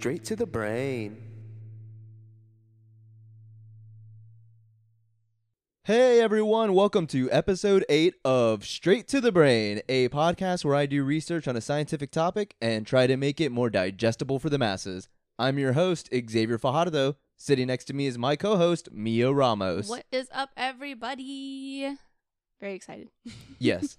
straight to the brain. Hey everyone, welcome to episode 8 of Straight to the Brain, a podcast where I do research on a scientific topic and try to make it more digestible for the masses. I'm your host, Xavier Fajardo. Sitting next to me is my co host, Mia Ramos. What is up, everybody? Very excited. Yes.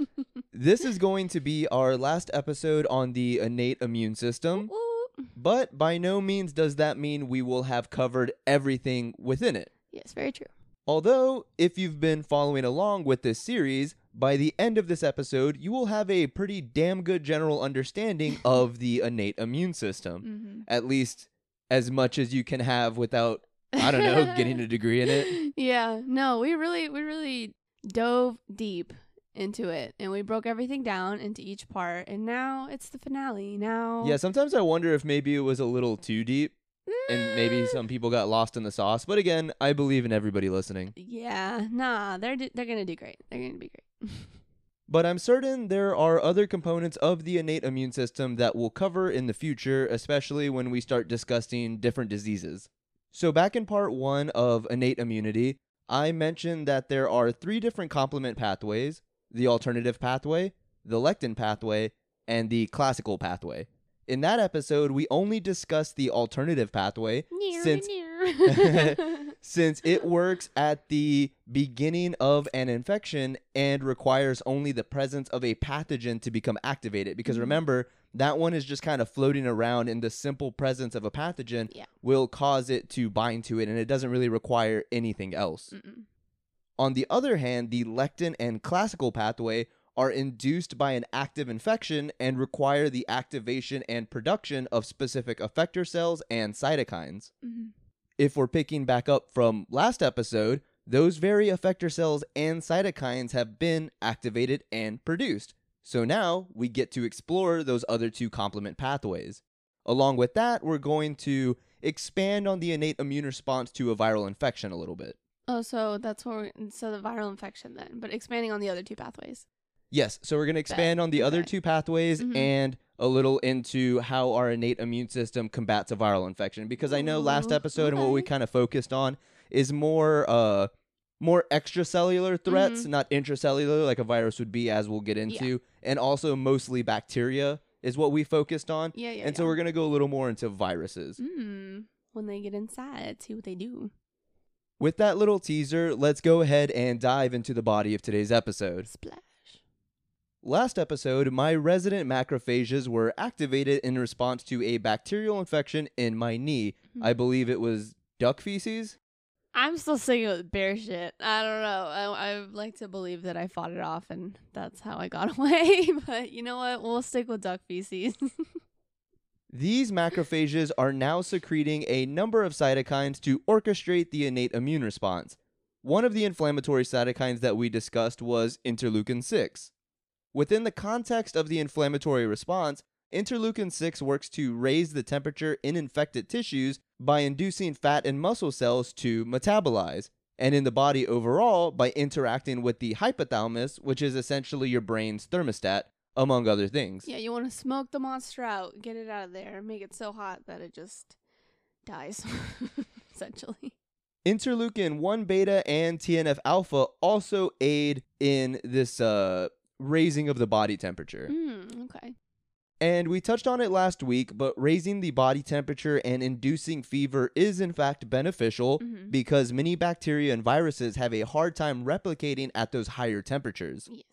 this is going to be our last episode on the innate immune system, Woo. But by no means does that mean we will have covered everything within it. Yes, very true. Although, if you've been following along with this series, by the end of this episode, you will have a pretty damn good general understanding of the innate immune system. Mm-hmm. At least as much as you can have without, I don't know, getting a degree in it. Yeah, no, we really, we really dove deep into it, and we broke everything down into each part, and now it's the finale. Now, Yeah, sometimes I wonder if maybe it was a little too deep and maybe Mm, some people got lost in the sauce. But again, I believe in everybody listening. Yeah, nah, they're do- they're gonna do great. They're gonna be great. But I'm certain there are other components of the innate immune system that we'll cover in the future, especially when we start discussing different diseases. So, back in part one of innate immunity, I mentioned that there are three different complement pathways the alternative pathway, the lectin pathway, and the classical pathway. In that episode, we only discussed the alternative pathway since since it works at the beginning of an infection and requires only the presence of a pathogen to become activated. Because Mhm. remember, that one is just kind of floating around, and the simple presence of a pathogen Yeah. will cause it to bind to it, and it doesn't really require anything else. Mm-mm. On the other hand, the lectin and classical pathway are induced by an active infection and require the activation and production of specific effector cells and cytokines Mhm. if we're picking back up from last episode, those very effector cells and cytokines have been activated and produced. So now we get to explore those other two complement pathways. Along with that, we're going to expand on the innate immune response to a viral infection a little bit. Oh, so that's what we're so the viral infection then, but expanding on the other two pathways. Yes, so we're going to expand on the other Okay. two pathways Mhm. and a little into how our innate immune system combats a viral infection because I know last Ooh, episode and what we kind of focused on is more uh more extracellular threats, Mhm. not intracellular like a virus would be as we'll get into, and also mostly bacteria is what we focused on. Yeah, yeah. and so we're going to go a little more into viruses. Mm, when they get inside, see what they do. With that little teaser, let's go ahead and dive into the body of today's episode. Splash. Last episode, my resident macrophages were activated in response to a bacterial infection in my knee. Hmm. I believe it was duck feces. I'm still sticking with bear shit. I don't know. I, I like to believe that I fought it off and that's how I got away. but you know what? We'll stick with duck feces. These macrophages are now secreting a number of cytokines to orchestrate the innate immune response. One of the inflammatory cytokines that we discussed was interleukin 6. Within the context of the inflammatory response, interleukin 6 works to raise the temperature in infected tissues by inducing fat and muscle cells to metabolize, and in the body overall by interacting with the hypothalamus, which is essentially your brain's thermostat, among other things. yeah, you want to smoke the monster out, get it out of there, make it so hot that it just dies, essentially. Interleukin 1 beta and TNF alpha also aid in this uh, raising of the body temperature. Mm, okay. And we touched on it last week, but raising the body temperature and inducing fever is in fact beneficial Mhm. because many bacteria and viruses have a hard time replicating at those higher temperatures. Yes.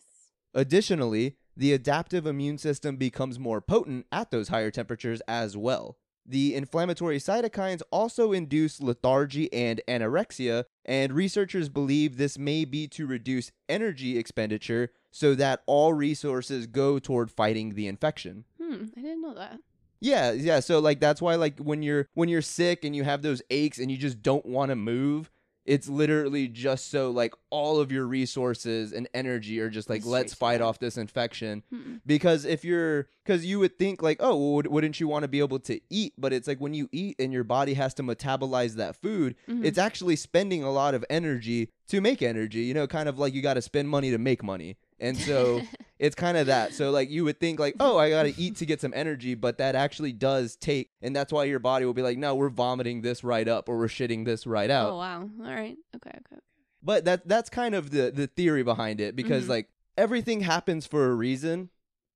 Additionally, the adaptive immune system becomes more potent at those higher temperatures as well. The inflammatory cytokines also induce lethargy and anorexia, and researchers believe this may be to reduce energy expenditure so that all resources go toward fighting the infection. Hmm. I didn't know that. Yeah, yeah, so like that's why like when you're when you're sick and you have those aches and you just don't want to move, it's literally just so like all of your resources and energy are just like let's fight off this infection Hmm. because if you're because you would think like oh well, would- wouldn't you want to be able to eat but it's like when you eat and your body has to metabolize that food Mhm. it's actually spending a lot of energy to make energy you know kind of like you got to spend money to make money and so it's kind of that. So like you would think like, oh, I gotta eat to get some energy, but that actually does take, and that's why your body will be like, no, we're vomiting this right up, or we're shitting this right out. Oh wow. All right. Okay. Okay. But that that's kind of the the theory behind it because Mhm. like everything happens for a reason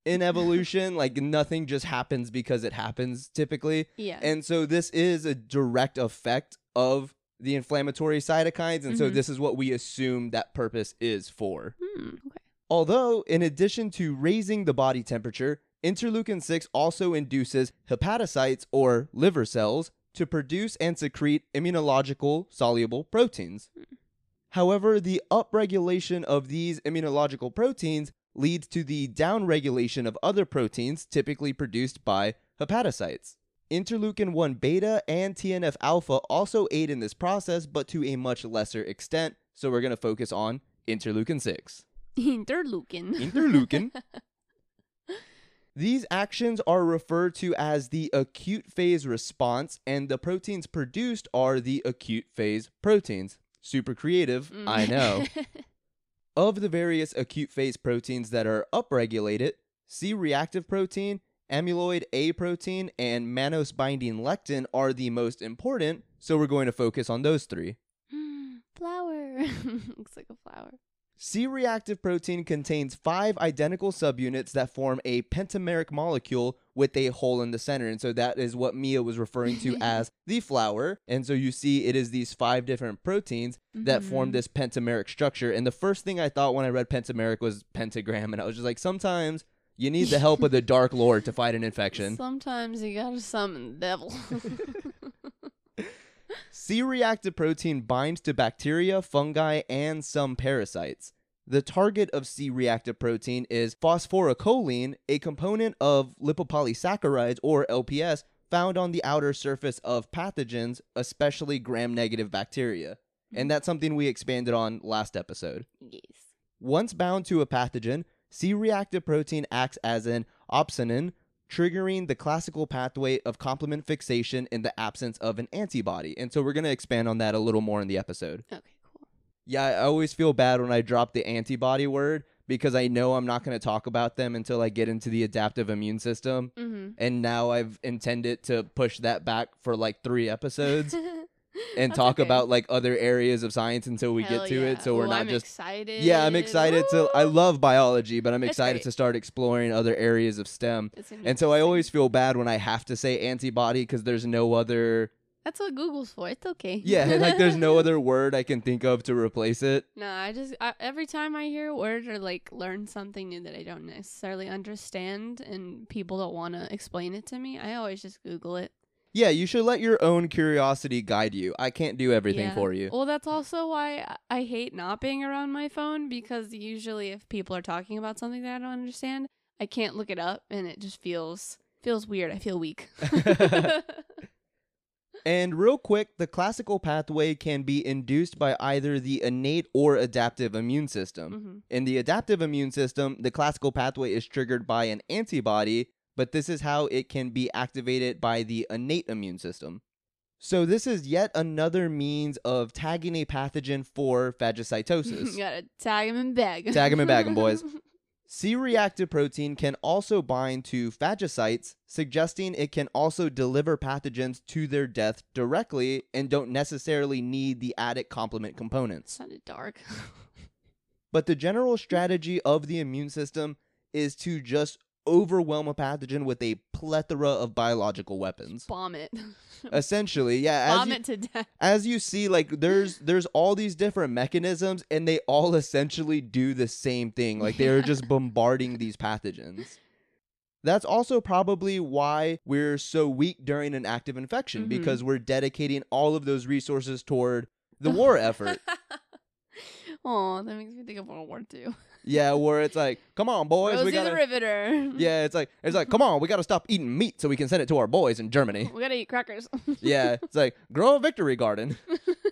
in evolution. like nothing just happens because it happens typically. Yeah. And so this is a direct effect of the inflammatory cytokines and so Mhm. this is what we assume that purpose is for. hmm. Okay. Although in addition to raising the body temperature, interleukin 6 also induces hepatocytes or liver cells to produce and secrete immunological soluble proteins. Hmm. However, the upregulation of these immunological proteins leads to the downregulation of other proteins typically produced by hepatocytes. Interleukin 1 beta and TNF alpha also aid in this process, but to a much lesser extent. So we're going to focus on interleukin 6. Interleukin. Interleukin. These actions are referred to as the acute phase response, and the proteins produced are the acute phase proteins. Super creative, Mm. I know. Of the various acute phase proteins that are upregulated, C reactive protein, amyloid A protein, and mannose binding lectin are the most important, so we're going to focus on those three. flower. Looks like a flower. C reactive protein contains five identical subunits that form a pentameric molecule with a hole in the center. And so that is what Mia was referring to as the flower. And so you see it is these five different proteins that form Mhm. this pentameric structure. And the first thing I thought when I read pentameric was pentagram. And I was just like, sometimes you need the help of the dark lord to fight an infection. Sometimes you gotta summon the devil. C reactive protein binds to bacteria, fungi, and some parasites. The target of C reactive protein is phosphorylcholine, a component of lipopolysaccharides or LPS found on the outer surface of pathogens, especially gram negative bacteria. And that's something we expanded on last episode. yes. Once bound to a pathogen, C reactive protein acts as an opsonin, triggering the classical pathway of complement fixation in the absence of an antibody. And so we're going to expand on that a little more in the episode. Okay, cool. Yeah, I always feel bad when I drop the antibody word because I know I'm not going to talk about them until I get into the adaptive immune system. Mm-hmm. And now I've intended to push that back for like three episodes and talk about like other areas of science until we get to it. So we're not I'm just excited. yeah, I'm excited to. I love biology, but I'm It's excited great. to start exploring other areas of STEM. It's gonna be And so I always feel bad when I have to say antibody because there's no other. That's what Google's for. It's okay. Yeah, like there's no other word I can think of to replace it. No, I just I, every time I hear a word or like learn something new that I don't necessarily understand and people don't want to explain it to me, I always just Google it. Yeah, you should let your own curiosity guide you. I can't do everything Yeah. for you. Well, that's also why I- hate not being around my phone because usually if people are talking about something that I don't understand, I can't look it up and it just feels feels weird. I feel weak. And real quick, the classical pathway can be induced by either the innate or adaptive immune system. Mhm. In the adaptive immune system, the classical pathway is triggered by an antibody, but this is how it can be activated by the innate immune system. So, this is yet another means of tagging a pathogen for phagocytosis. Gotta tag him and bag. Tag 'em and bag bag 'em, boys. C reactive protein can also bind to phagocytes, suggesting it can also deliver pathogens to their death directly and don't necessarily need the added complement components. Sounded dark. But the general strategy of the immune system is to just overwhelm a pathogen with a plethora of biological weapons. Bomb it. Essentially, yeah, as Bomb you, it to death. as you see like there's there's all these different mechanisms and they all essentially do the same thing like they're just bombarding these pathogens that's also probably why we're so weak during an active infection Mhm. because we're dedicating all of those resources toward the war effort oh, that makes me think of World War II. Yeah where it's like come on boys Rosie we gotta Riveter. yeah it's like it's like come on we gotta stop eating meat so we can send it to our boys in germany We gotta eat crackers. yeah it's like grow a victory garden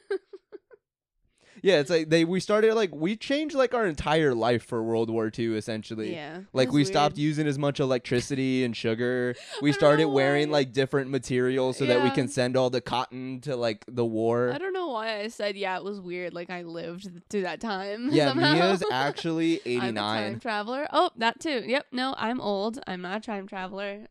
yeah, it's like they we started like we changed like our entire life for World War II essentially. Yeah. Like we stopped using as much electricity and sugar. We started wearing why. like different materials so that we can send all the cotton to like the war. I don't know why I said yeah, it was weird. Like I lived through that time. Yeah, somehow. Mia's actually I'm a time 89. traveler. Oh, that too. Yep. No, I'm old. I'm not a time traveler.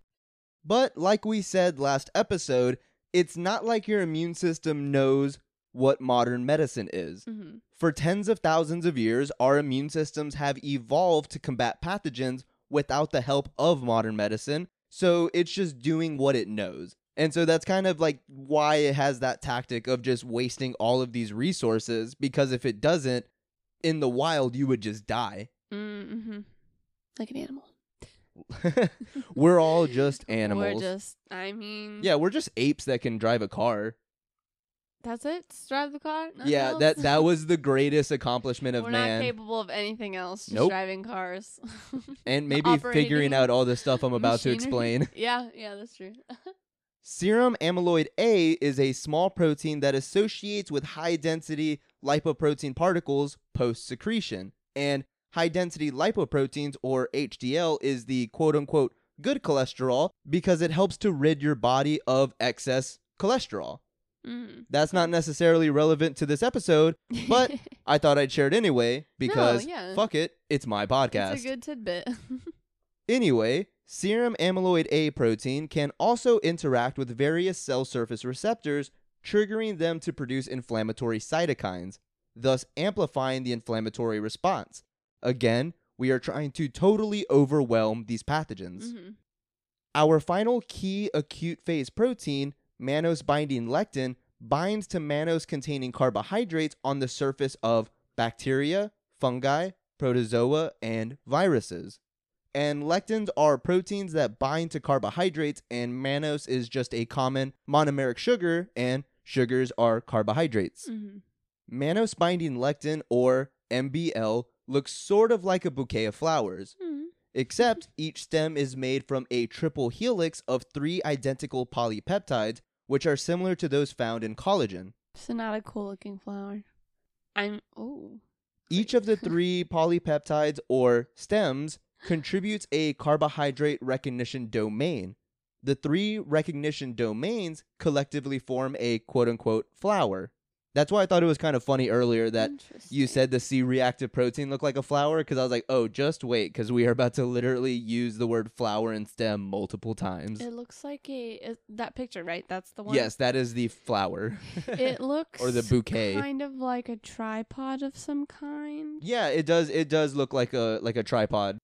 But like we said last episode, it's not like your immune system knows what modern medicine is. hmm For tens of thousands of years, our immune systems have evolved to combat pathogens without the help of modern medicine. So it's just doing what it knows. And so that's kind of like why it has that tactic of just wasting all of these resources because if it doesn't, in the wild, you would just die. Mm-hmm. Like an animal. we're all just animals. We're just. I mean. yeah, we're just apes that can drive a car. That's it. Drive the car. Nothing yeah, else? that that was the greatest accomplishment of We're man. not capable of anything else. Just Nope. driving cars. and maybe figuring out all the stuff I'm about to explain. yeah. Yeah. That's true. Serum amyloid A is a small protein that associates with high density lipoprotein particles post secretion. And high density lipoproteins, or HDL, is the quote unquote good cholesterol because it helps to rid your body of excess cholesterol. Mm. That's not necessarily relevant to this episode. But I thought I'd share it anyway because yeah. fuck it, it's my podcast. it's a good tidbit. Anyway, serum amyloid A protein can also interact with various cell surface receptors, triggering them to produce inflammatory cytokines, thus amplifying the inflammatory response. Again, we are trying to totally overwhelm these pathogens. Mhm. Our final key acute phase protein, mannose binding lectin, binds to mannose containing carbohydrates on the surface of bacteria, fungi, protozoa, and viruses. And lectins are proteins that bind to carbohydrates, and mannose is just a common monomeric sugar, and sugars are carbohydrates. Mhm. Mannose binding lectin, or MBL, looks sort of like a bouquet of flowers Mhm. except each stem is made from a triple helix of three identical polypeptides, which are similar to those found in collagen. So not a cool looking flower. I'm. Oh. Each of the three polypeptides or stems contributes a carbohydrate recognition domain. The three recognition domains collectively form a quote unquote flower. That's why I thought it was kind of funny earlier that you said the C reactive protein looked like a flower because I was like, oh, just wait, because we are about to literally use the word flower and stem multiple times. It looks like a is- that picture, right? That's the one. Yes, that is the flower. It looks or the bouquet. kind of like a tripod of some kind. yeah, it does. It does look like a like a tripod.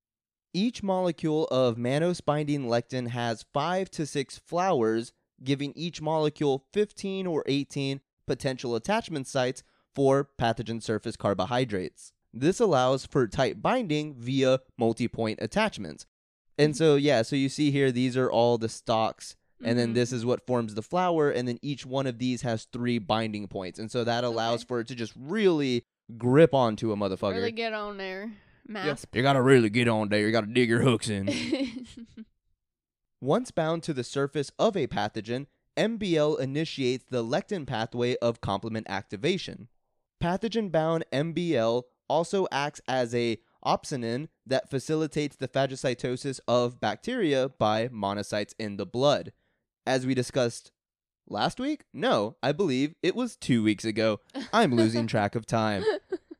Each molecule of mannose binding lectin has five to six flowers, giving each molecule 15 or 18 potential attachment sites for pathogen surface carbohydrates. This allows for tight binding via multi-point attachments. And so yeah, so you see here these are all the stalks and then Mhm. this is what forms the flower and then each one of these has three binding points. And so that allows Okay. for it to just really grip onto a motherfucker. Really get on there. Yeah, You gotta really get on there. You gotta dig your hooks in. Once bound to the surface of a pathogen, MBL initiates the lectin pathway of complement activation. Pathogen bound MBL also acts as a opsonin that facilitates the phagocytosis of bacteria by monocytes in the blood. As we discussed last week? No, I believe it was two weeks ago. I'm losing track of time.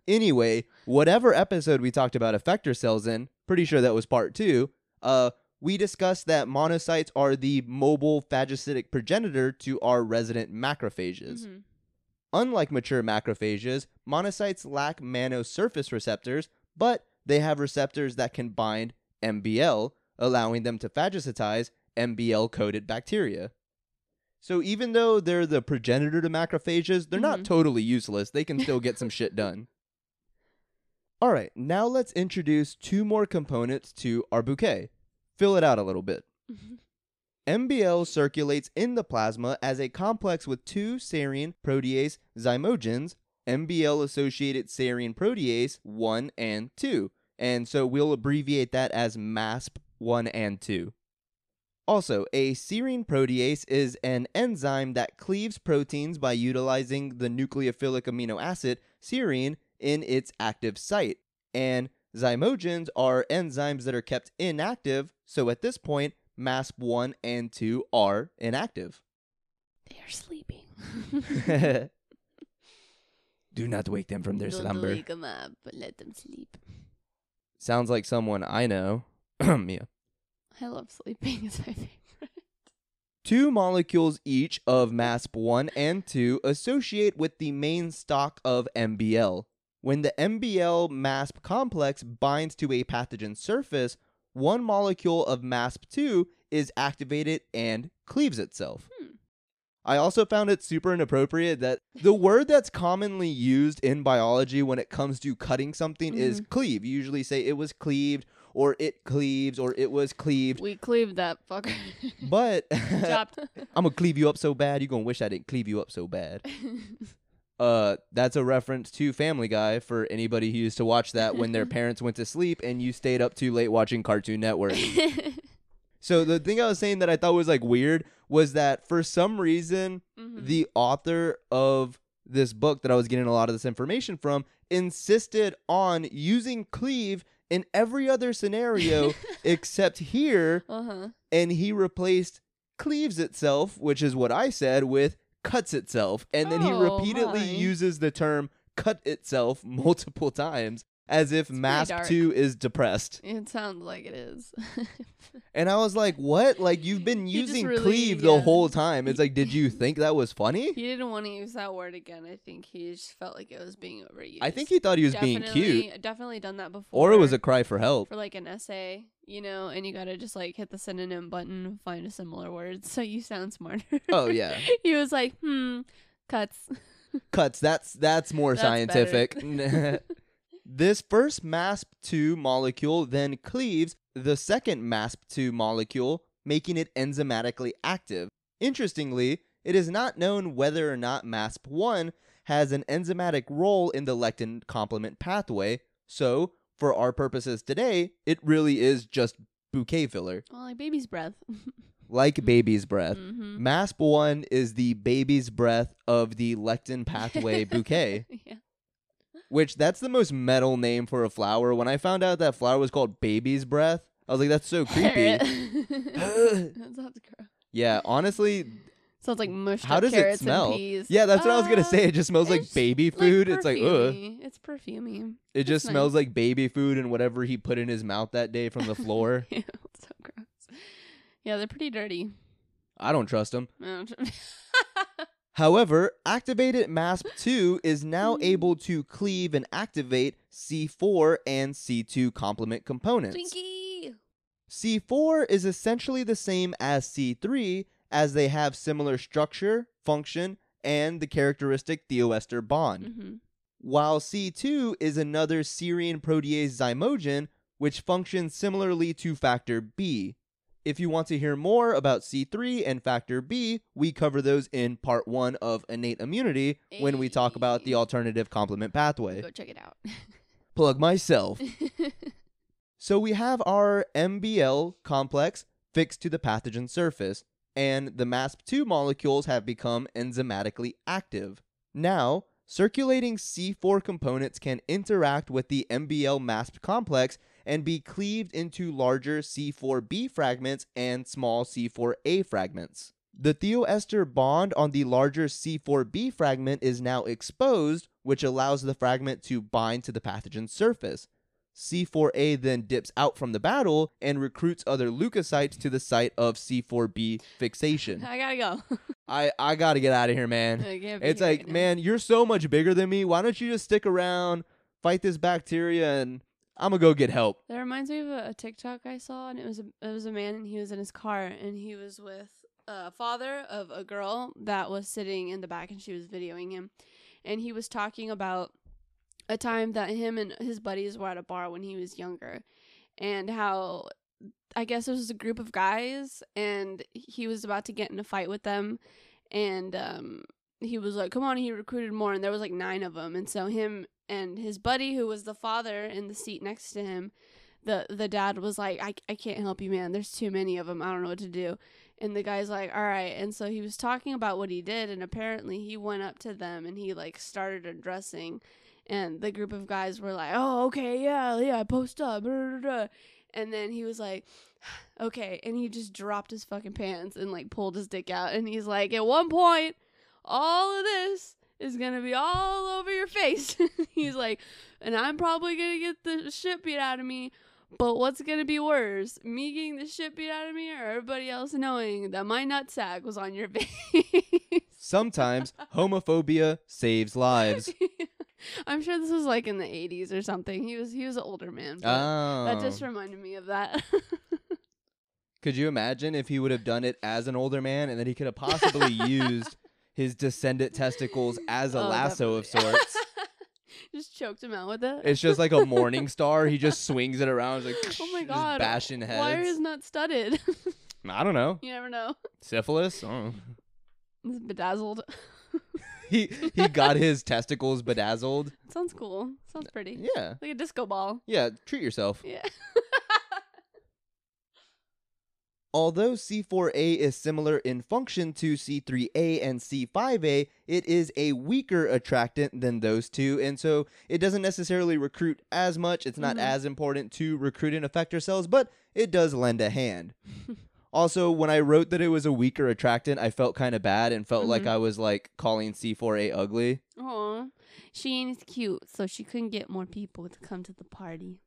Anyway, whatever episode we talked about effector cells in, pretty sure that was part two, uh, we discussed that monocytes are the mobile phagocytic progenitor to our resident macrophages. Mhm. Unlike mature macrophages, monocytes lack mannose surface receptors, but they have receptors that can bind MBL, allowing them to phagocytize MBL coated bacteria. So even though they're the progenitor to macrophages, they're not Mhm. totally useless. They can still get some shit done. All right, now let's introduce two more components to our bouquet. Fill it out a little bit. Mm-hmm. MBL circulates in the plasma as a complex with two serine protease zymogens, MBL associated serine protease 1 and 2. And so we'll abbreviate that as MASP 1 and 2. Also, a serine protease is an enzyme that cleaves proteins by utilizing the nucleophilic amino acid serine in its active site. And zymogens are enzymes that are kept inactive, so at this point, MASP1 and 2 are inactive. They are sleeping. Do not wake them from their Don't slumber. wake 'em up, but let them sleep. Sounds like someone I know. Mia. I love sleeping. It's my favorite. Two molecules each of MASP1 and 2 associate with the main stalk of MBL. When the MBL MASP complex binds to a pathogen surface, one molecule of MASP2 is activated and cleaves itself. Hmm. I also found it super inappropriate that the word that's commonly used in biology when it comes to cutting something is cleave. You usually say it was cleaved, or it cleaves, or it was cleaved. We cleaved that fucker. But I'm gonna cleave you up so bad, you're gonna wish I didn't cleave you up so bad. Uh, that's a reference to Family Guy for anybody who used to watch that when their parents went to sleep and you stayed up too late watching Cartoon Network. So the thing I was saying that I thought was like weird was that for some reason Mhm. the author of this book that I was getting a lot of this information from insisted on using cleave in every other scenario except here uh-huh. and he replaced cleaves itself, which is what I said, with cuts itself. And then he Oh, repeatedly my. uses the term cut itself multiple times as if MASP dark. 2 is depressed. It sounds like it is. And I was like, what? Like, you've been using really- cleave the whole time. It's like, did you think that was funny? he didn't want to use that word again. I think he just felt like it was being overused. I think he thought he was being definitely, cute. Definitely done that before. Or it was a cry for help. for like an essay, you know, and you gotta just like hit the synonym button, find a similar word, so you sound smarter. Oh, yeah. he was like, hmm, cuts. Cuts. That's that's more That's scientific. This first MASP2 molecule then cleaves the second MASP2 molecule, making it enzymatically active. Interestingly, it is not known whether or not MASP1 has an enzymatic role in the lectin complement pathway, so for our purposes today, it really is just bouquet filler, well, like baby's breath. like baby's breath. hmm MASP1 is the baby's breath of the lectin pathway bouquet yeah. Which that's the most metal name for a flower. When I found out that flower was called baby's breath, I was like, that's so creepy. that sounds gross. yeah, honestly, Sounds like mushed How up does it carrots smell? and peas. yeah, that's what I was gonna Uh, say. It just smells like it's baby food. it's like, ugh. perfumey. It's perfumey. It just smells like baby food and whatever he put in his mouth that day from the floor. Ew, so gross. Yeah, they're pretty dirty. I don't trust him. I don't- However, activated MASP2 is now able to cleave and activate C4 and C2 complement components. Twinkie. C4 is essentially the same as C3 as they have similar structure, function, and the characteristic thioester bond. hmm While C2 is another serine protease zymogen which functions similarly to factor B. If you want to hear more about C3 and factor B, we cover those in part 1 of innate immunity when we talk about the eh. alternative complement pathway. Go check it out. Plug myself. So we have our MBL complex fixed to the pathogen surface, and the MASP2 molecules have become enzymatically active. Now, circulating C4 components can interact with the MBL MASP complex and be cleaved into larger C4b fragments and small C4a fragments. The thioester bond on the larger C4b fragment is now exposed, which allows the fragment to bind to the pathogen surface. C4A then dips out from the battle and recruits other leukocytes to the site of C4B fixation. I gotta go. I, I gotta get out of here, man. I can't be It's like, right man, you're so much bigger than me. Why don't you just stick around, fight this bacteria, and I'm gonna go get help. That reminds me of a, a TikTok I saw, and it was a it was a man, and he was in his car, and he was with a father of a girl that was sitting in the back, and she was videoing him, and he was talking about a time that him and his buddies were at a bar when he was younger, and how I guess it was a group of guys, and he was about to get in a fight with them, and um, he was like, "Come on!" He recruited more, and there was like nine of them, and so him and his buddy, who was the father in the seat next to him, the the dad was like, I I can't help you, man. There's too many of them. I don't know what to do. And the guy's like, all right. And so he was talking about what he did, and apparently he went up to them and he like started addressing, and the group of guys were like, oh okay, yeah, yeah, post up. blah, blah, blah." And then he was like, okay, and he just dropped his fucking pants and like pulled his dick out, and he's like, at one point, all of this is gonna be all over your face. he's like, and I'm probably gonna get the shit beat out of me. But what's gonna be worse, me getting the shit beat out of me, or everybody else knowing that my nutsack was on your face? Sometimes homophobia saves lives. I'm sure this was like in the 80s or something. He was he was an older man. But Oh. That just reminded me of that. Could you imagine if he would have done it as an older man and then he could have possibly used his descendant testicles as a Oh, lasso of sorts? just choked him out with it. It's just like a morning star. He just swings it around. It's like oh my god. bashing heads. Why are his nuts studded? I don't know. you never know. Syphilis. I don't know. It's bedazzled. He he got his testicles bedazzled. Sounds cool. Sounds pretty. Yeah. Like a disco ball. Yeah. Treat yourself. Yeah. Although C4A is similar in function to C3A and C5A, it is a weaker attractant than those two, and so it doesn't necessarily recruit as much. It's not Mhm. as important to recruiting effector cells, but it does lend a hand. also, when I wrote that it was a weaker attractant, I felt kind of bad and felt like Mhm. I was like calling C4A ugly. Aw. She ain't cute, so she couldn't get more people to come to the party.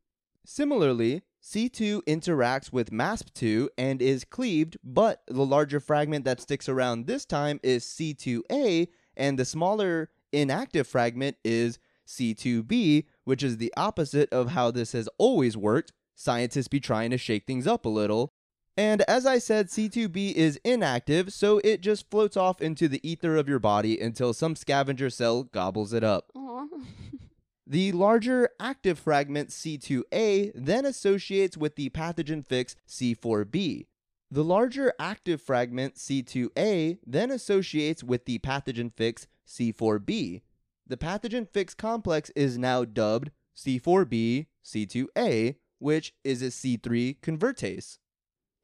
Similarly, C2 interacts with MASP2 and is cleaved, but the larger fragment that sticks around this time is C2A, and the smaller inactive fragment is C2B, which is the opposite of how this has always worked. Scientists be trying to shake things up a little. And as I said, C2B is inactive, so it just floats off into the ether of your body until some scavenger cell gobbles it up. The larger active fragment C2A then associates with the pathogen fix C4B. The larger active fragment C2A then associates with the pathogen fix C4B. The pathogen fix complex is now dubbed C4B C2A, which is a C3 convertase.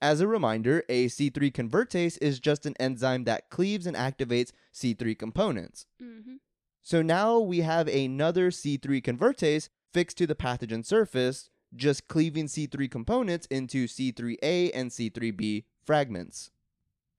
As a reminder, a C3 convertase is just an enzyme that cleaves and activates C3 components. mm-hmm. So now we have another C3 convertase fixed to the pathogen surface, just cleaving C3 components into C3A and C3B fragments.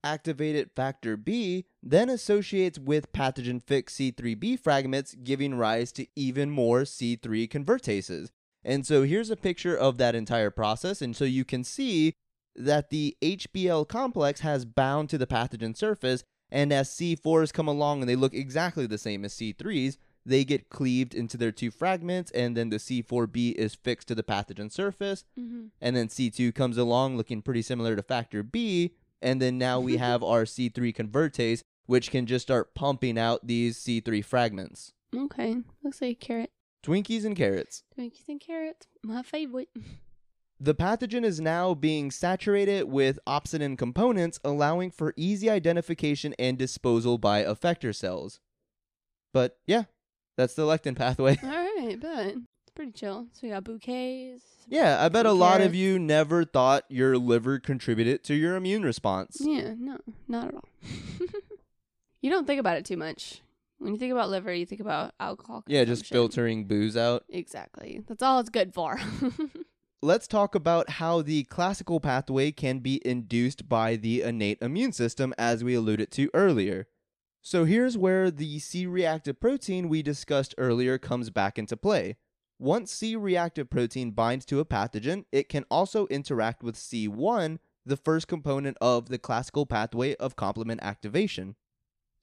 Activated factor B then associates with pathogen fixed C3B fragments, giving rise to even more C3 convertases. And so here's a picture of that entire process. And so you can see that the MBL complex has bound to the pathogen surface and as C4s come along and they look exactly the same as C3s, they get cleaved into their two fragments, and then the C4B is fixed to the pathogen surface. Mm-hmm. And then C2 comes along looking pretty similar to factor B. And then now we have our C3 convertase, which can just start pumping out these C3 fragments. Okay. Looks like a carrot. Twinkies and carrots. Twinkies and carrots. My favorite. The pathogen is now being saturated with opsonin components, allowing for easy identification and disposal by effector cells. But yeah, that's the lectin pathway. All right, but it's pretty chill. So we got bouquets. yeah, I bet a lot of you never thought your liver contributed to your immune response. Yeah, no, not at all. you don't think about it too much. When you think about liver, you think about alcohol. Yeah, just consumption. filtering booze out. Exactly. That's all it's good for. Let's talk about how the classical pathway can be induced by the innate immune system, as we alluded to earlier. So here's where the C reactive protein we discussed earlier comes back into play. Once C reactive protein binds to a pathogen, it can also interact with C1, the first component of the classical pathway of complement activation.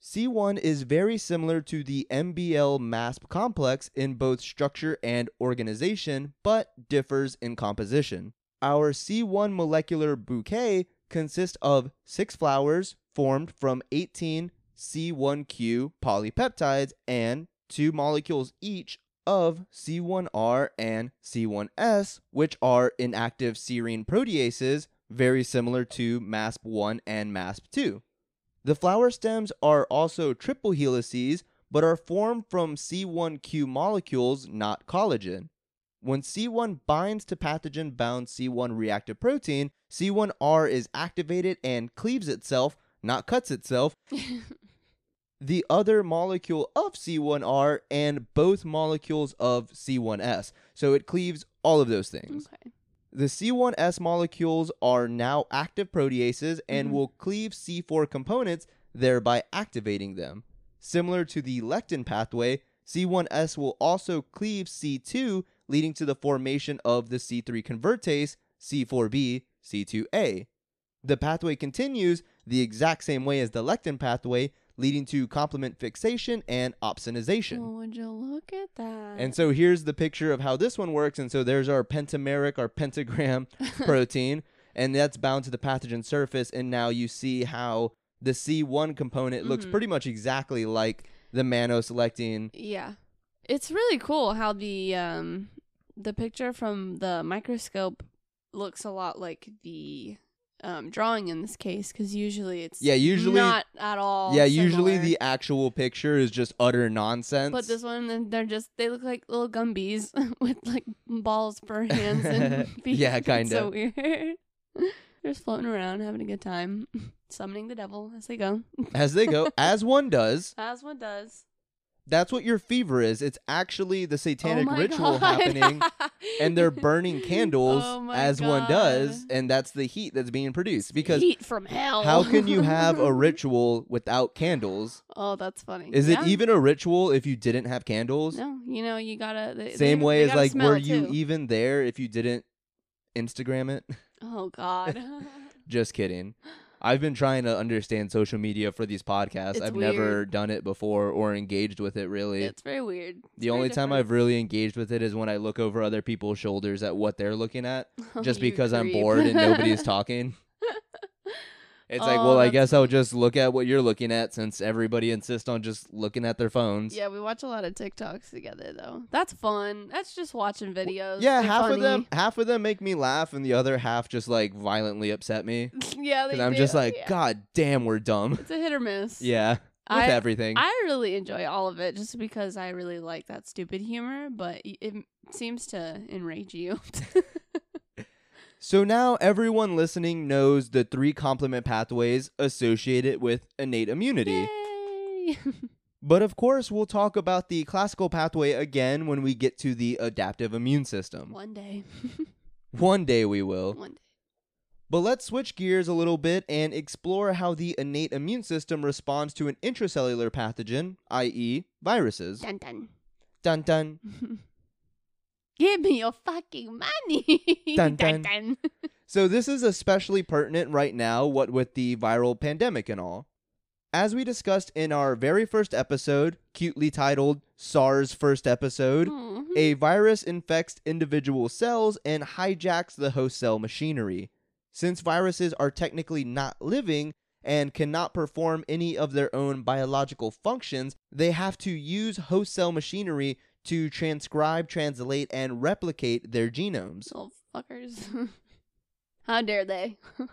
C1 is very similar to the MBL MASP complex in both structure and organization, but differs in composition. Our C1 molecular bouquet consists of six flowers formed from 18 C1q polypeptides and two molecules each of C1R and C1S, which are inactive serine proteases very similar to MASP1 and MASP2. The flower stems are also triple helices, but are formed from C1q molecules, not collagen. when C1 binds to pathogen bound C1 reactive protein, C1R is activated and cleaves itself, not cuts itself, the other molecule of C1R and both molecules of C1S. So it cleaves all of those things. okay. The C1S molecules are now active proteases and Mhm. will cleave C4 components, thereby activating them. Similar to the lectin pathway, C1S will also cleave C2, leading to the formation of the C3 convertase, C4b, C2a. The pathway continues the exact same way as the lectin pathway, leading to complement fixation and opsonization. Oh, would you look at that? And so here's the picture of how this one works. And so there's our pentameric, our pentagram protein, and that's bound to the pathogen surface. And now you see how the C1 component looks Mhm. pretty much exactly like the mannose lectin. Yeah. It's really cool how the um the picture from the microscope looks a lot like the um drawing in this case cuz usually it's Yeah, usually- not at all yeah, usually the actual picture is just utter nonsense. but this one they're just they look like little gumbies with like balls for hands and feet. Yeah, kinda. so weird. They're just floating around having a good time, summoning the devil as they go. as they go, as one does, As one does. That's what your fever is. It's actually the satanic oh ritual God. happening. and they're burning candles Oh as one does, and that's the heat that's being produced. Because heat from hell. how can you have a ritual without candles? Oh, that's funny. Is Yeah. it even a ritual if you didn't have candles? No, you know you gotta. They, Same they, way they as like, were you even there if you didn't Instagram it? Oh God. Just kidding. I've been trying to understand social media for these podcasts. It's I've never done it before or engaged with it really. it's very weird. It's the very only time. I've really engaged with it is when I look over other people's shoulders at what they're looking at. Oh, just because I'm bored and nobody's talking. It's like, Oh, well, I that's guess I'll just look at what you're looking at since everybody insists on just looking at their phones. Yeah, we watch a lot of TikToks together though. That's fun. That's just watching videos. Yeah, They're half of them half of them make me laugh and the other half just like violently upset me. yeah, Cuz they I'm do. just like, Yeah. god damn, we're dumb. It's a hit or miss. yeah. With I- everything. I really enjoy all of it just because I really like that stupid humor, but y- it seems to enrage you. so now everyone listening knows the three complement pathways associated with innate immunity. Yay! But of course, we'll talk about the classical pathway again when we get to the adaptive immune system. One day. One day we will. One day. But let's switch gears a little bit and explore how the innate immune system responds to an intracellular pathogen, i.e., viruses. Dun dun. Dun dun. Give me your fucking money. Dun, dun. dun. So, this is especially pertinent right now, what with the viral pandemic and all. As we discussed in our very first episode, cutely titled SARS First Episode, Aw. a virus infects individual cells and hijacks the host cell machinery. Since viruses are technically not living and cannot perform any of their own biological functions, they have to use host cell machinery to transcribe, translate, and replicate their genomes. Little fuckers. How dare they?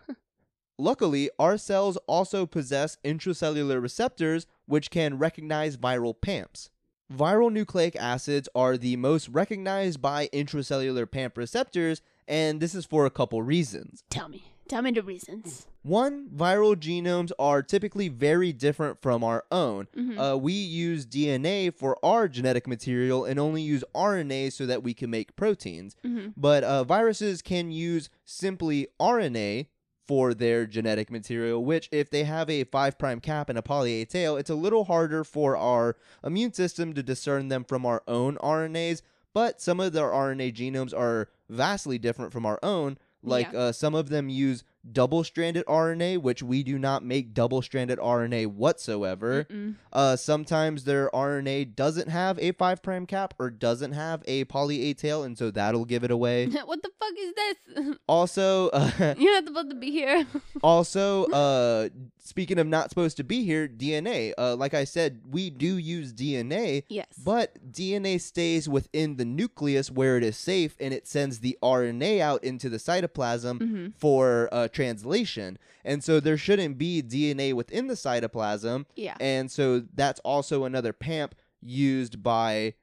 Luckily, our cells also possess intracellular receptors which can recognize viral PAMPs. Viral nucleic acids are the most recognized by intracellular PAMP receptors, and this is for a couple reasons. Tell me. Tell me the reasons. One, viral genomes are typically very different from our own. Mhm. Uh, we use DNA for our genetic material and only use RNA so that we can make proteins. Mhm. But uh, viruses can use simply RNA for their genetic material, which, if they have a 5' cap and a poly A tail, it's a little harder for our immune system to discern them from our own RNAs. But some of their RNA genomes are vastly different from our own. Like Yeah. uh, some of them use double stranded RNA, which we do not make double stranded RNA whatsoever. Uh, sometimes their RNA doesn't have a 5' cap or doesn't have a poly A tail, and so that'll give it away. what the fuck is this? also, uh, You're not supposed to be here. also, uh, speaking of not supposed to be here, DNA. Uh, like I said, we do use DNA, yes. but DNA stays within the nucleus where it is safe, and it sends the RNA out into the cytoplasm hmm for uh, translation. And so there shouldn't be DNA within the cytoplasm. Yeah. And so that's also another PAMP used by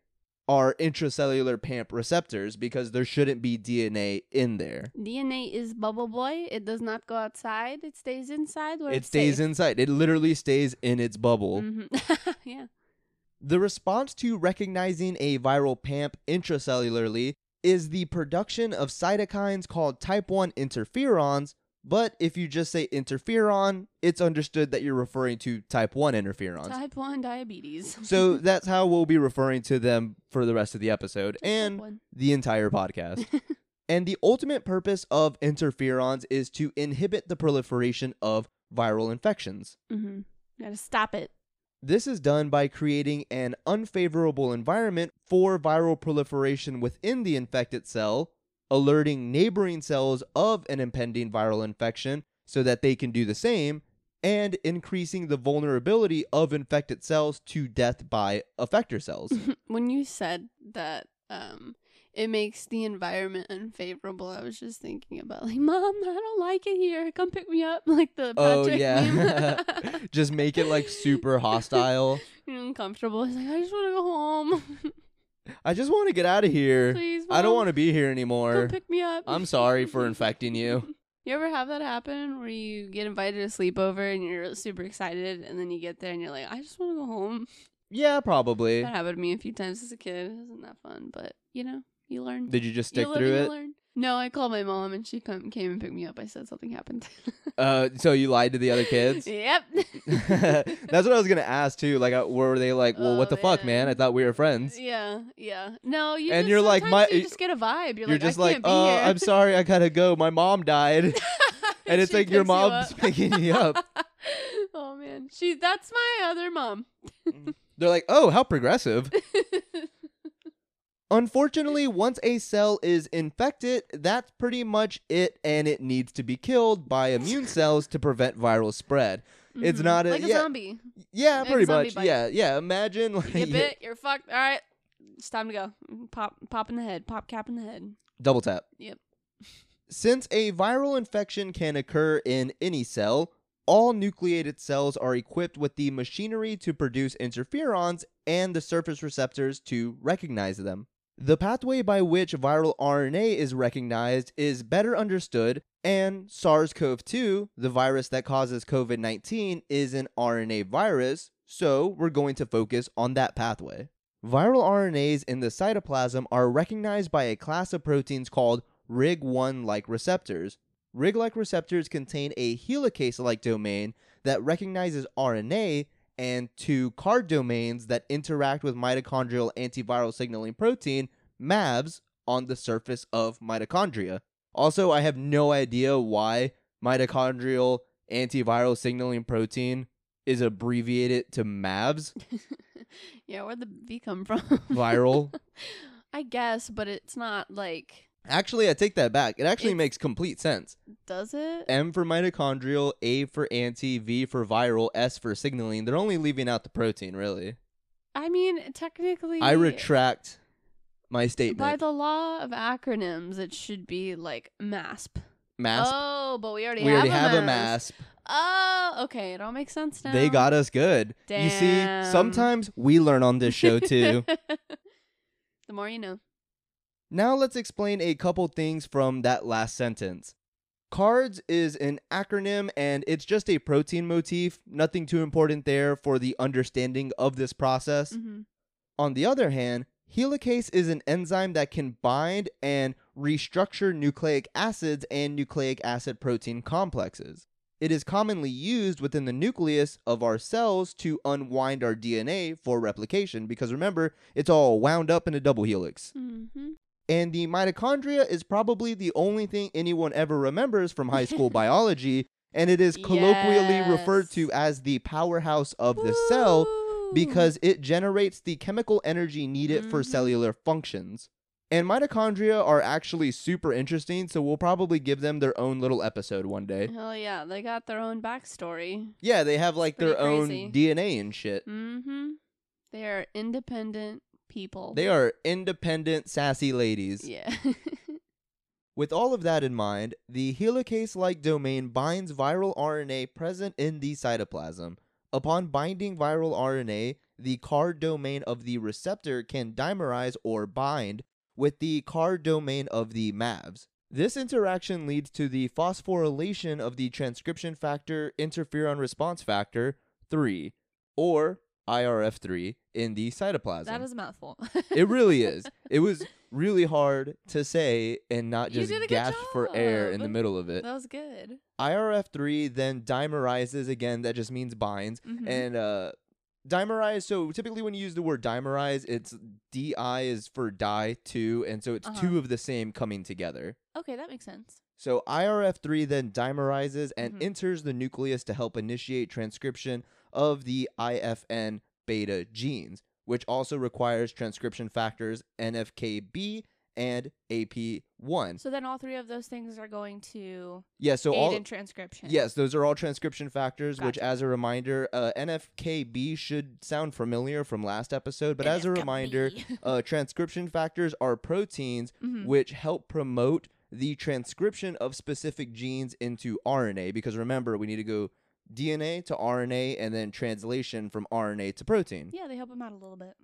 are intracellular PAMP receptors because there shouldn't be DNA in there. DNA is bubble boy. It does not go outside. It stays inside where It stays safe. inside. It literally stays in its bubble. Mhm. yeah. The response to recognizing a viral PAMP intracellularly is the production of cytokines called type 1 interferons, but if you just say interferon, it's understood that you're referring to type 1 interferons. Type one diabetes. so that's how we'll be referring to them for the rest of the episode Just and the entire podcast. and the ultimate purpose of interferons is to inhibit the proliferation of viral infections. Mm-hmm. Gotta stop it. This is done by creating an unfavorable environment for viral proliferation within the infected cell, alerting neighboring cells of an impending viral infection so that they can do the same, and increasing the vulnerability of infected cells to death by effector cells. when you said that um it makes the environment unfavorable, I was just thinking about like, Mom, I don't like it here. Come pick me up. Like the Oh, yeah. Just make it like super hostile. uncomfortable. He's like, I just want to go home. I just want to get out of here. Please, I don't Mom, want to be here come anymore. pick me up. I'm sorry for infecting you. You ever have that happen where you get invited to sleepover and you're super excited, and then you get there and you're like, I just want to go home. Yeah, probably. That happened to me a few times as a kid. It wasn't that fun, but you know, you learn. Did you just you stick live through you it? learn. No, I called my mom and she come, came and picked me up. I said something happened. Uh, so you lied to the other kids? yep. That's what I was gonna ask too. Like, uh, were they like, "Well, Oh, what the fuck, man? I thought we were friends." Yeah, yeah. No, you And just, you're like, my- you just get a vibe. You're, You're like, just like, "Oh, here. I'm sorry, I gotta go. My mom died," and it's She like your picks you mom's picking you up. oh man, she that's my other mom. They're like, "Oh, how progressive." Unfortunately, once a cell is infected, that's pretty much it, and it needs to be killed by immune cells to prevent viral spread. It's Mhm. not a- like a yeah. zombie. Yeah, Like pretty zombie much. bite. Yeah, yeah. Imagine like You bit, you're fucked. All right, it's time to go. Pop, pop in the head. Pop cap in the head. double tap. Yep. Since a viral infection can occur in any cell, all nucleated cells are equipped with the machinery to produce interferons and the surface receptors to recognize them. The pathway by which viral RNA is recognized is better understood, and SARS CoV 2, the virus that causes COVID 19, is an RNA virus, so we're going to focus on that pathway. Viral RNAs in the cytoplasm are recognized by a class of proteins called RIG1 like receptors. RIG like receptors contain a helicase like domain that recognizes RNA and two card domains that interact with mitochondrial antiviral signaling protein, MAVs, on the surface of mitochondria. Also, I have no idea why mitochondrial antiviral signaling protein is abbreviated to MAVs, yeah, where'd the V come from? viral. I guess, but it's not like. Actually, I take that back. It actually It's- makes complete sense. Does it? M for mitochondrial, A for anti, V for viral, S for signaling. They're only leaving out the protein, really. I mean, technically. I retract my statement. By the law of acronyms, it should be like MASP. MASP. Oh, but we already we have already a have a MASP. MASP. Oh, okay. It all makes sense now. They got us good. You see, sometimes we learn on this show too. the more you know. Now let's explain a couple things from that last sentence. CARDS is an acronym and it's just a protein motif, nothing too important there for the understanding of this process. hmm On the other hand, helicase is an enzyme that can bind and restructure nucleic acids and nucleic acid protein complexes. It is commonly used within the nucleus of our cells to unwind our DNA for replication because remember, it's all wound up in a double helix. hmm And the mitochondria is probably the only thing anyone ever remembers from high school biology, and it is colloquially referred to as the powerhouse of the cell because it generates the chemical energy needed for Mhm. cellular functions. And mitochondria are actually super interesting, so we'll probably give them their own little episode one day. Hell yeah, they got their own backstory. Yeah, they have like their pretty own. DNA and shit. Mm-hmm. They are independent people. They are independent, sassy ladies. yeah. With all of that in mind, the helicase like domain binds viral RNA present in the cytoplasm. Upon binding viral RNA, the CARD domain of the receptor can dimerize or bind with the CARD domain of the MAVs. This interaction leads to the phosphorylation of the transcription factor interferon response factor 3, or IRF3, in the cytoplasm. That is a mouthful. it really is. It was really hard to say and not just gasp for air in the middle of it. That was good. IRF3 then dimerizes again, that just means binds. Mhm. And uh dimerize, so typically when you use the word dimerize, it's DI is for die two, and so it's Uh-huh. two of the same coming together. Okay, that makes sense. So IRF3 then dimerizes and Mhm. enters the nucleus to help initiate transcription of the IFN beta genes, which also requires transcription factors NFKB and AP1. So then all three of those things are going to Yeah, so aid all in transcription. Yes, those are all transcription factors, which as a reminder, uh, NFKB should sound familiar from last episode, but as a reminder, uh, transcription factors are proteins Mhm. which help promote the transcription of specific genes into RNA because remember, we need to go DNA to RNA and then translation from RNA to protein. yeah, they help them out a little bit.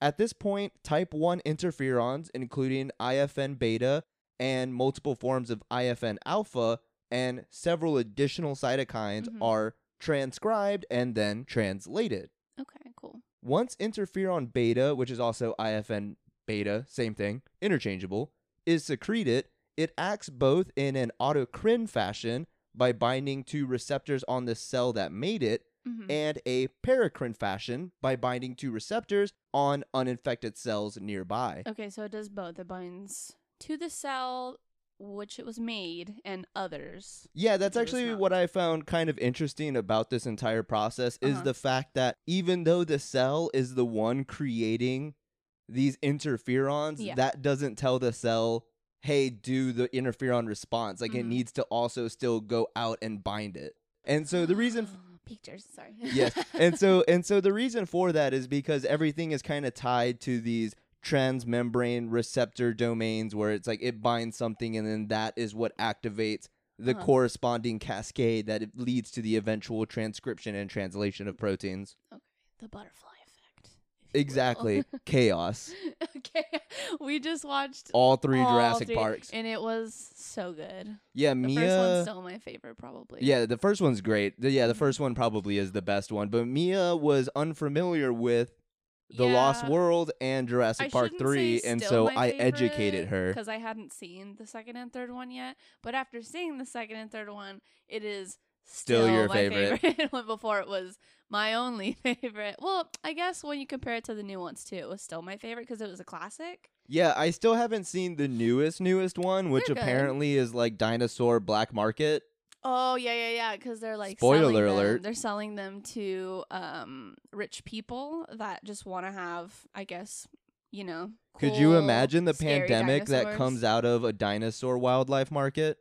At this point, type 1 interferons, including IFN beta and multiple forms of IFN alpha and several additional cytokines, Mhm. are transcribed and then translated. Okay, cool. Once interferon beta, which is also IFN beta, same thing, interchangeable, is secreted, it acts both in an autocrine fashion by binding to receptors on the cell that made it Mhm. and a paracrine fashion by binding to receptors on uninfected cells nearby. Okay, so it does both. It binds to the cell which it was made and others. Yeah, that's Which it was actually what I found kind of interesting about this entire process is Uh-huh. the fact that even though the cell is the one creating these interferons, Yeah. that doesn't tell the cell, hey, do the interferon response. Like it Mhm. needs to also still go out and bind it. And so the reason f- pictures, sorry. yes and so and so the reason for that is because everything is kind of tied to these transmembrane receptor domains where it's like it binds something and then that is what activates the Uh-huh. corresponding cascade that it leads to the eventual transcription and translation of proteins Okay. the butterfly effect. if you will. Exactly chaos okay. We just watched all three all jurassic three, parks and it was so good. yeah The mia first one's still my favorite probably. Yeah, the first one's great. The- yeah, the Mhm. first one probably is the best one. But Mia was unfamiliar with The Lost World and Jurassic I Park 3, say and so I educated her. because I hadn't seen the second and third one yet. But after seeing the second and third one, it is Still still, your my favorite. favorite. before it was my only favorite. Well, I guess when you compare it to the new ones too, it was still my favorite because it was a classic. Yeah, I still haven't seen the newest, newest one, which apparently is like Dinosaur Black Market. Oh yeah, yeah, yeah. Because they're like Spoiler selling them- alert. They're selling them to um rich people that just want to have, I guess, you know. Could you imagine the pandemic that comes out of a dinosaur wildlife market?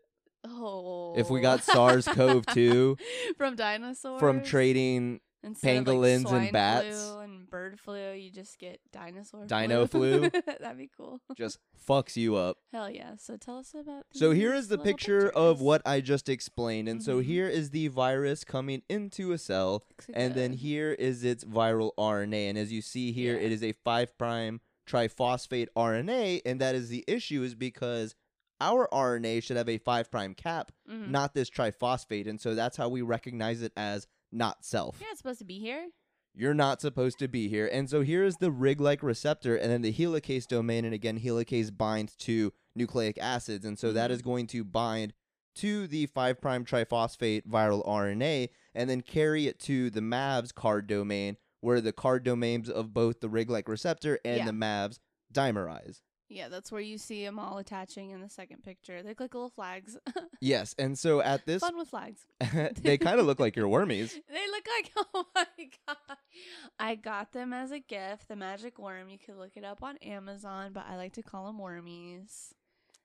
Oh. If we got SARS-CoV-2 from dinosaurs From trading Instead pangolins and like, swine bats. flu and bird flu, you just get dinosaur Dino flu? That'd be cool. just fucks you up. Hell yeah! So tell us about. So here is the picture of what I just explained. And so Mhm. here is the virus coming into a cell. Looks and then here is its viral RNA. And as you see here, Yeah. it is a five prime triphosphate RNA, and that is the issue is because our RNA should have a five prime cap, Mhm. not this triphosphate, and so that's how we recognize it as not self. You're not supposed to be here. You're not supposed to be here. And so here is the rig-like receptor and then the helicase domain and again helicase binds to nucleic acids and so that Mhm. going to bind to the 5' triphosphate viral RNA and then carry it to the MAVS card domain where the card domains of both the rig-like receptor and Yeah. the MAVS dimerize. Yeah, that's where you see them all attaching in the second picture. They look like little flags. Yes, and so at this Fun with flags. they kind of look like your wormies. They look like oh my god. I got them as a gift. The magic worm. You could look it up on Amazon, but I like to call them wormies.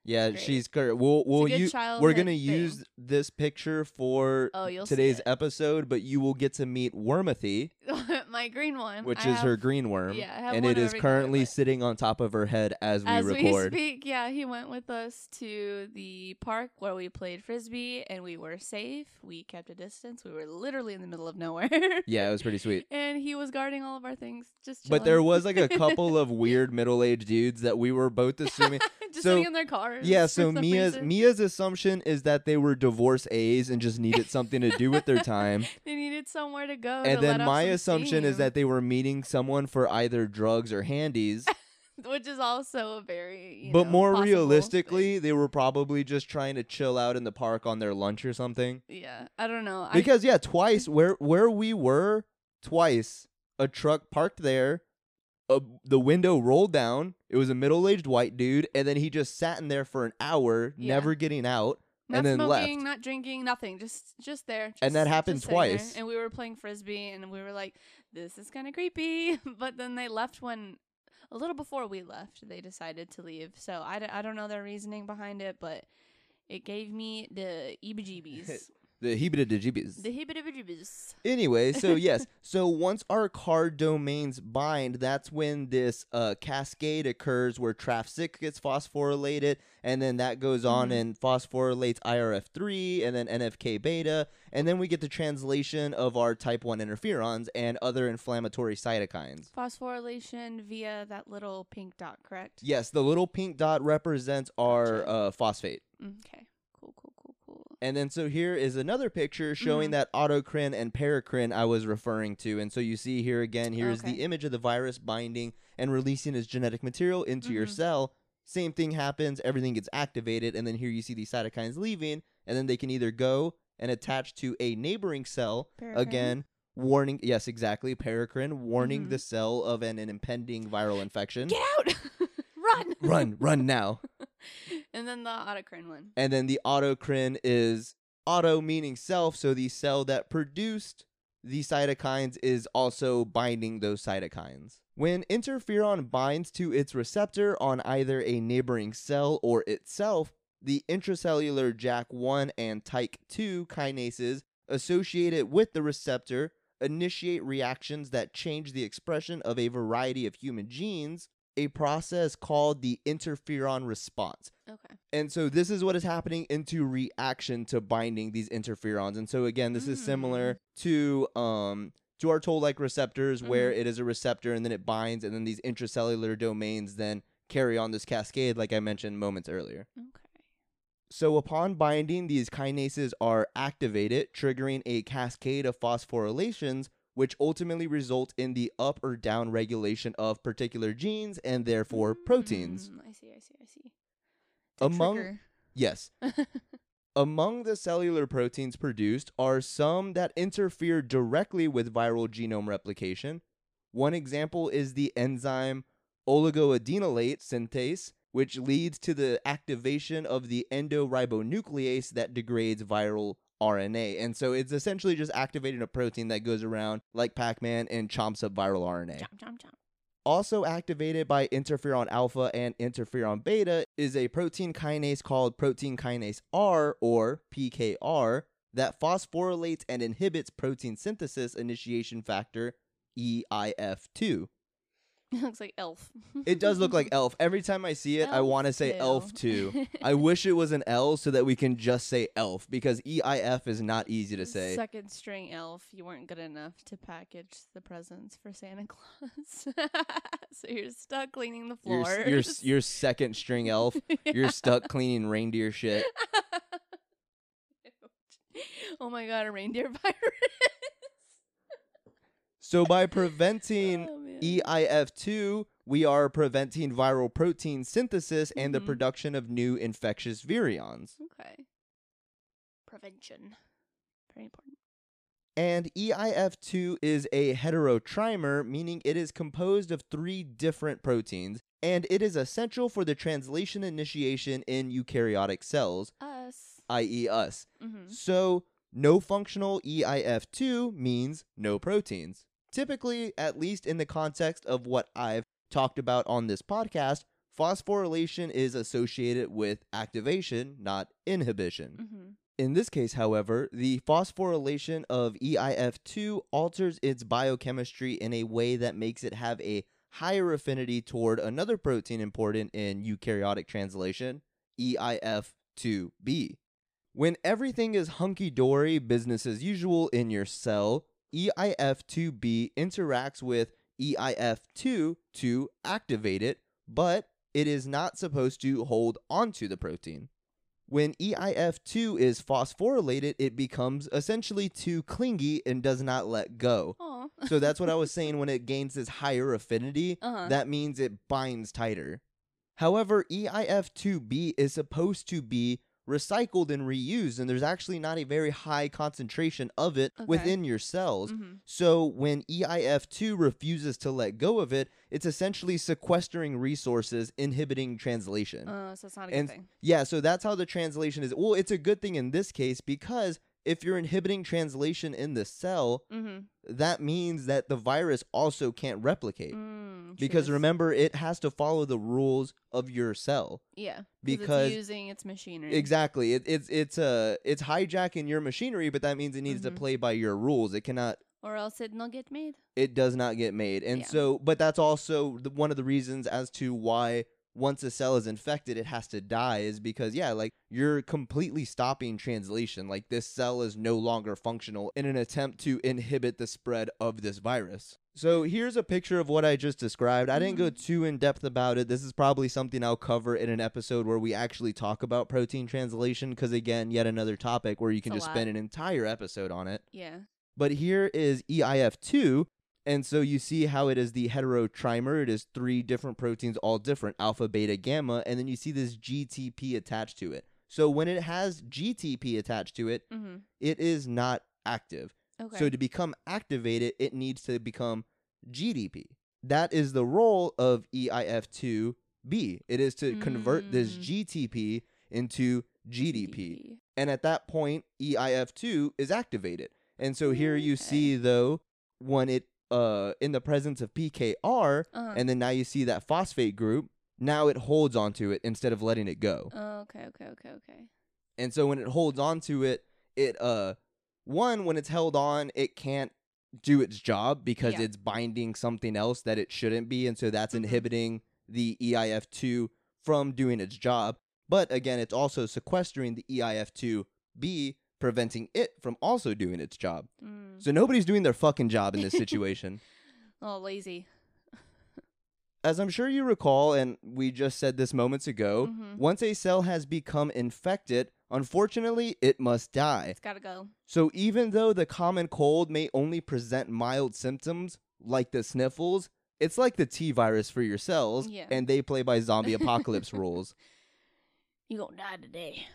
Yeah, Great. she's cur- we'll we'll good u- we're gonna thing. use this picture for Oh, today's episode, but you will get to meet Wormathy, my green one, which I is her green worm, yeah, I have and it is currently sitting on top of her head as we As record. we speak, yeah, he went with us to the park where we played frisbee, and we were safe. We kept a distance. We were literally in the middle of nowhere. Yeah, it was pretty sweet. and he was guarding all of our things. Just But there was like a couple of weird middle-aged dudes that we were both assuming. Just so- sitting in their cars. yeah, so Mia's reason. Mia's assumption is that they were divorce A's and just needed something to do with their time. they needed somewhere to go. and to then my assumption is that they were meeting someone for either drugs or handies. which is also a very, but know, more realistically, thing. they were probably just trying to chill out in the park on their lunch or something. yeah, I don't know. I, Because yeah, twice where where we were, twice a truck parked there, a, the window rolled down. It was a middle-aged white dude, and then he just sat in there for an hour, Yeah. never getting out, not and then smoking, left. not drinking, nothing. Just just there. And that happened just sitting there. twice. And we were playing frisbee, and we were like, "This is kind of creepy." but then they left when a little before we left. They decided to leave. So I, d- I don't know their reasoning behind it, but it gave me the EBGBs. The hebida the heebie-jeebies. Anyway, so yes, so once our card domains bind, that's when this uh, cascade occurs where TRAF6 gets phosphorylated, and then that goes on Mhm. and phosphorylates IRF3 and then NFK beta, and then we get the translation of our type 1 interferons and other inflammatory cytokines. Phosphorylation via that little pink dot, correct? Yes, the little pink dot represents our uh, phosphate. Okay. Cool, cool, cool, cool. And then so here is another picture showing Mhm. that autocrine and paracrine I was referring to. And so you see here again, here's Okay. the image of the virus binding and releasing its genetic material into your Mhm. cell. Same thing happens, everything gets activated, and then here you see these cytokines leaving, and then they can either go and attach to a neighboring cell, Paracrine? again, warning yes, exactly, paracrine, warning Mhm. the cell of an, an impending viral infection. Get out! Run! Run, run now. and then the autocrine one. And then the autocrine is auto meaning self, so the cell that produced the cytokines is also binding those cytokines. When interferon binds to its receptor on either a neighboring cell or itself, the intracellular JAK1 and TYK2 kinases associated with the receptor initiate reactions that change the expression of a variety of human genes, a process called the interferon response. Okay. And so this is what is happening into reaction to binding these interferons. And so again, this is similar to um to our toll-like receptors where it is a receptor and then it binds and then these intracellular domains then carry on this cascade like I mentioned moments earlier. Okay. So upon binding, these kinases are activated, triggering a cascade of phosphorylations which ultimately result in the up or down regulation of particular genes and therefore proteins. Mm, I see, I see, I see. Among- trigger. Yes. Among the cellular proteins produced are some that interfere directly with viral genome replication. One example is the enzyme oligoadenylate synthase, which leads to the activation of the endoribonuclease that degrades viral RNA. And so it's essentially just activating a protein that goes around like Pac Man and chomps up viral RNA. Chomp, chomp, chomp. Also activated by interferon alpha and interferon beta is a protein kinase called protein kinase R or PKR that phosphorylates and inhibits protein synthesis initiation factor E EIF2. It looks like elf. It does look like ELF. Every time I see it, I Elf want to say too. ELF too. I wish it was an L so that we can just say ELF because EIF is not easy to say. Second string elf, you weren't good enough to package the presents for Santa Claus. so you're stuck cleaning the Your, floors. s- your, s- your second string elf, you're stuck cleaning reindeer shit. oh my god, a reindeer virus. So by preventing Oh. EIF2, we are preventing viral protein synthesis and the Mhm. production of new infectious virions. Okay. Prevention. Very important. And EIF2 is a heterotrimer, meaning it is composed of three different proteins, and it is essential for the translation initiation in eukaryotic cells, Us. i.e., us. Mm-hmm. So, no functional EIF2 means no proteins. Typically, at least in the context of what I've talked about on this podcast, phosphorylation is associated with activation, not inhibition. Mm-hmm. In this case, however, the phosphorylation of EIF2 alters its biochemistry in a way that makes it have a higher affinity toward another protein important in eukaryotic translation, EIF2B. When everything is hunky dory, business as usual in your cell, EIF2B interacts with E EIF2 to activate it, but it is not supposed to hold onto the protein. When E EIF2 is phosphorylated, it becomes essentially too clingy and does not let go. So that's what I was saying when it gains this higher affinity, Uh-huh. that means it binds tighter. However, E EIF2B is supposed to be recycled and reused, and there's actually not a very high concentration of it Okay. within your cells. Mhm. So when E EIF2 refuses to let go of it, it's essentially sequestering resources, inhibiting translation. Uh, so it's not a And- good thing. Yeah, so that's how the translation is. Well, it's a good thing in this case because if you're inhibiting translation in the cell, Mm-hmm. that means that the virus also can't replicate. Mm, Because remember, it has to follow the rules of your cell. yeah, because- it's using its machinery. Exactly. It, it's it's uh it's hijacking your machinery, but that means it needs Mhm. to play by your rules. It cannot. or else it not get made. It does not get made, and Yeah. so. But that's also the, one of the reasons as to why once a cell is infected, it has to die, is because yeah, like you're completely stopping translation. Like this cell is no longer functional in an attempt to inhibit the spread of this virus. So here's a picture of what I just described. I didn't go mm-hmm. too in depth about it. This is probably something I'll cover in an episode where we actually talk about protein translation because again, yet another topic where you can just lot. spend an entire episode on it. Yeah. But here is E EIF2, and so you see how it is the heterotrimer. It is three different proteins, all different alpha, beta, gamma, and then you see this GTP attached to it. So when it has GTP attached to it, Mm-hmm. it is not active. Okay. So to become activated, it needs to become GDP. That is the role of E EIF2B. It is to convert this Mm. GTP into GDP. And at that point, E EIF2 is activated. And so here you see though when it uh in the presence of PKR Uh-huh. and then now you see that phosphate group, now it holds onto it instead of letting it go. Oh, okay. Okay. Okay. Okay. And so when it holds onto it, it uh one when it's held on, it can't do its job because Yeah. it's binding something else that it shouldn't be and so that's Mhm. inhibiting the E EIF2 from doing its job. But again, it's also sequestering the E EIF2B preventing it from also doing its job. Mm. So nobody's doing their fucking job in this situation. Oh, lazy. As I'm sure you recall, and we just said this moments ago, Mhm. once a cell has become infected, unfortunately, it must die. It's gotta go. So even though the common cold may only present mild symptoms, like the sniffles, it's like the T virus for your cells, Yeah. and they play by zombie apocalypse rules. You gonna die today.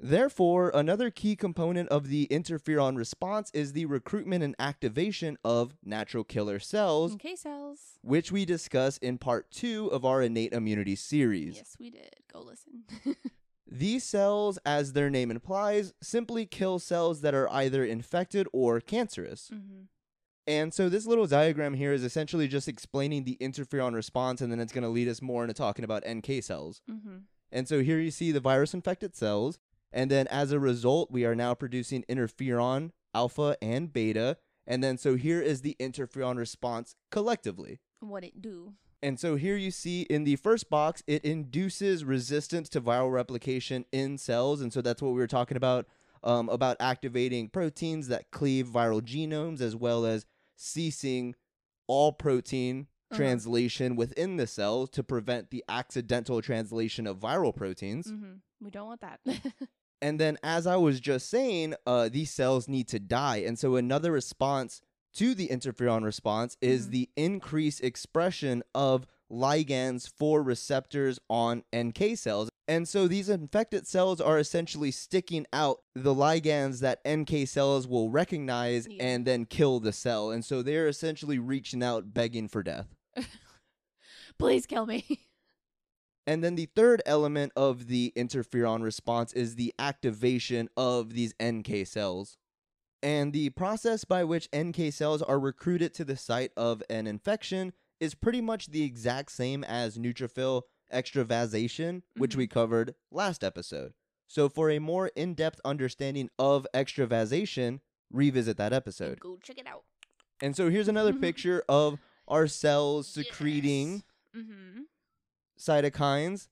Therefore, another key component of the interferon response is the recruitment and activation of natural killer cells, Okay, cells. which we discuss in part two of our innate immunity series. Yes, we did. Go listen. These cells, as their name implies, simply kill cells that are either infected or cancerous. mm-hmm. And so this little diagram here is essentially just explaining the interferon response, and then it's going to lead us more into talking about NK cells. Mm-hmm. And so here you see the virus infected cells, and then as a result, we are now producing interferon, alpha, and beta. And then so here is the interferon response collectively. What it do? And so here you see in the first box, it induces resistance to viral replication in cells. And so that's what we were talking about um, about activating proteins that cleave viral genomes as well as ceasing all protein Uh-huh. translation within the cell to prevent the accidental translation of viral proteins. Mm-hmm. We don't want that. And then, as I was just saying, uh, these cells need to die. And so, another response to the interferon response is Mhm. the increased expression of ligands for receptors on NK cells. And so, these infected cells are essentially sticking out the ligands that NK cells will recognize Yeah. and then kill the cell. And so, they're essentially reaching out, begging for death. Please kill me. And then the third element of the interferon response is the activation of these NK cells. And the process by which NK cells are recruited to the site of an infection is pretty much the exact same as neutrophil extravasation, which Mhm. we covered last episode. So, for a more in depth understanding of extravasation, revisit that episode. Go check it out. And so, here's another picture of our cells secreting Mm-hmm. cytokines,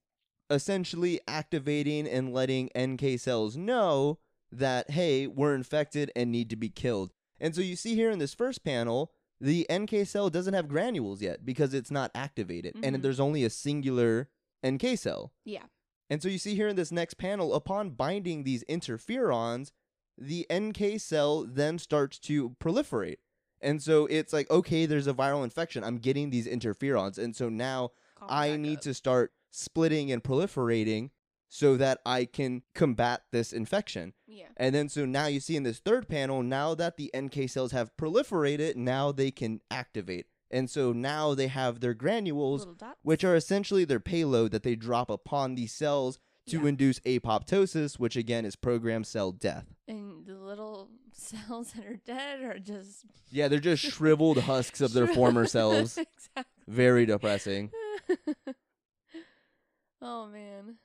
essentially activating and letting NK cells know that, hey, we're infected and need to be killed. And so you see here in this first panel, the NK cell doesn't have granules yet because it's not activated, and Mhm. there's only a singular NK cell. Yeah. And so you see here in this next panel, upon binding these interferons, the NK cell then starts to proliferate. And so it's like, okay, there's a viral infection. I'm getting these interferons. And so now Call I need up. to start splitting and proliferating so that I can combat this infection. Yeah. And then so now you see in this third panel, now that the NK cells have proliferated, now they can activate. And so now they have their granules, which are essentially their payload that they drop upon these cells to Yeah. induce apoptosis, which again is programmed cell death. and the little cells that are dead are just Yeah, they're just shriveled husks of their former selves. exactly. Very depressing. oh man.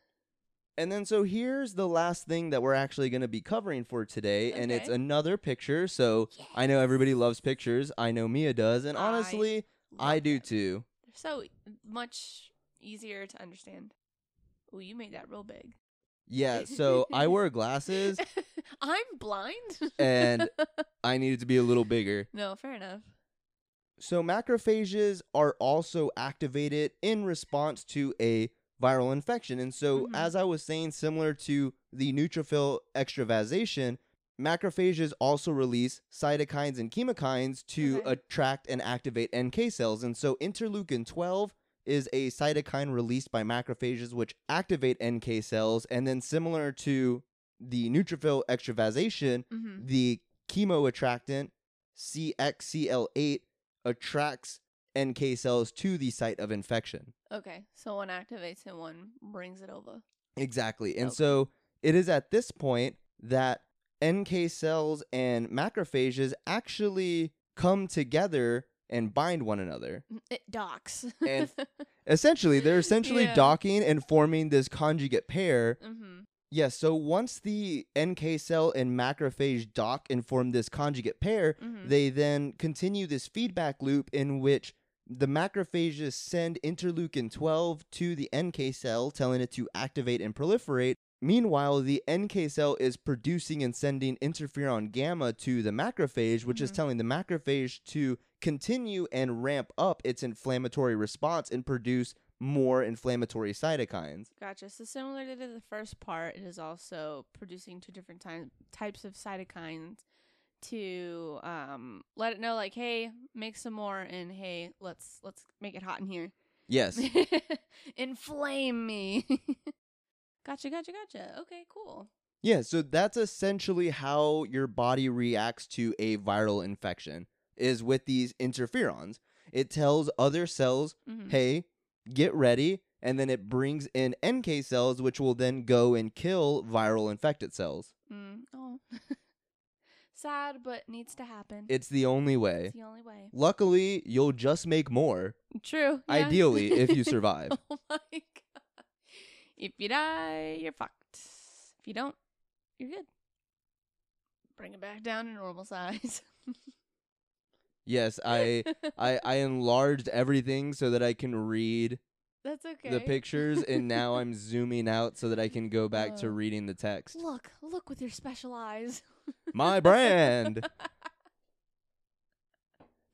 And then so here's the last thing that we're actually going to be covering for today and it's another picture. So I know everybody loves pictures. I know Mia does and honestly, I Love do them. too. They're so much easier to understand. Oh, you made that real big. Yeah, so I wear glasses I'm blind. and I needed to be a little bigger. no, fair enough. So macrophages are also activated in response to a viral infection. And so Mhm. as I was saying similar to the neutrophil extravasation, macrophages also release cytokines and chemokines to Okay. attract and activate NK cells. And so interleukin 12 is a cytokine released by macrophages which activate NK cells and then similar to the neutrophil extravasation, Mm-hmm. the chemoattractant CXCL8 attracts NK cells to the site of infection. Okay, so one activates and one brings it over. Exactly. And Okay. so it is at this point that NK cells and macrophages actually come together and bind one another. It docks. And Essentially, they're essentially Yeah. docking and forming this conjugate pair mm-hmm. Yes, so once the NK cell and macrophage dock and form this conjugate pair, Mhm. they then continue this feedback loop in which the macrophages send interleukin 12 to the NK cell, telling it to activate and proliferate. Meanwhile, the NK cell is producing and sending interferon gamma to the macrophage, which is Mhm. telling the macrophage to continue and ramp up its inflammatory response and produce more inflammatory cytokines. Gotcha. So similar to the first part, it is also producing two different ty- types of cytokines to um, let it know, like, hey, make some more, and hey, let's let's make it hot in here. Yes. Inflame me. gotcha, gotcha, gotcha. Okay, cool. Yeah, so that's essentially how your body reacts to a viral infection is with these interferons. It tells other cells, Mhm. "Hey, get ready," and then it brings in NK cells which will then go and kill viral infected cells. Mm, oh, sad, but needs to happen. It's the only way. it's the only way. Luckily, you'll just make more, True. yeah. ideally if you survive. oh my god! If you die, you're fucked. If you don't, you're good. Bring it back down to normal size. yes, I I I enlarged everything so that I can read That's okay. the pictures and now I'm zooming out so that I can go back to Oh. reading the text. look, look with your special eyes. My brand.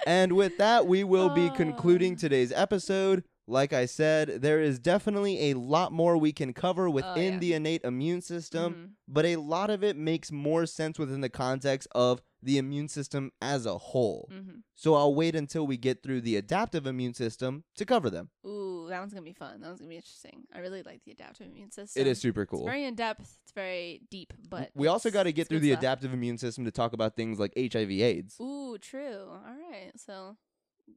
And with that, we will be concluding Oh. today's episode. Like I said, there is definitely a lot more we can cover within Oh, yeah. the innate immune system, Mhm. but a lot of it makes more sense within the context of the immune system as a whole. Mhm. So I'll wait until we get through the adaptive immune system to cover them. Ooh, that one's gonna be fun. That one's gonna be interesting. I really like the adaptive immune system. It is super It's cool. very in depth. It's very deep, but we also got to get through the stuff. adaptive immune system to talk about things like HIV AIDS. Ooh, true. All right, so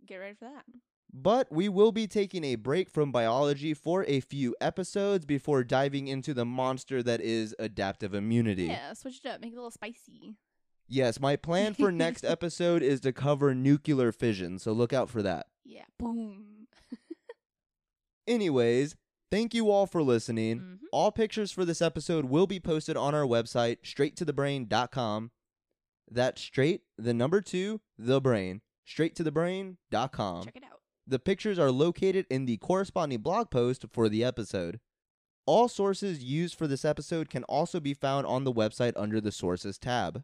get ready for that. But we will be taking a break from biology for a few episodes before diving into the monster that is adaptive immunity. Yeah, switch it up. Make it a little spicy. Yes, my plan for next episode is to cover nuclear fission, so look out for that. Yeah. Boom. Anyways, Thank you all for listening. Mhm. All pictures for this episode will be posted on our website, straighttothebrain.com. That's straight, the number two, the brain, straighttothebrain.com. Check it out. The pictures are located in the corresponding blog post for the episode. All sources used for this episode can also be found on the website under the Sources tab.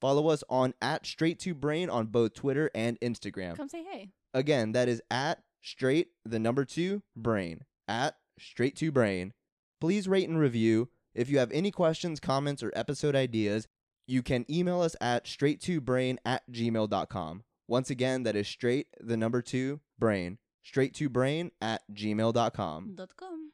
Follow us on at Straight to Brain on both Twitter and Instagram. Come say hey. Again, that is at straight the number two brain at straight to brain. Please rate and review. If you have any questions, comments, or episode ideas, you can email us at straight to brain at gmail.com. Once again, that is straight the number two brain straight to brain at gmail.com. Dot com.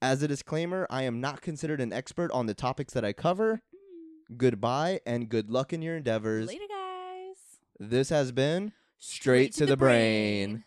As a disclaimer, I am not considered an expert on the topics that I cover. Mm. Goodbye and good luck in your endeavors. Later, guys. This has been Straight to the Brain.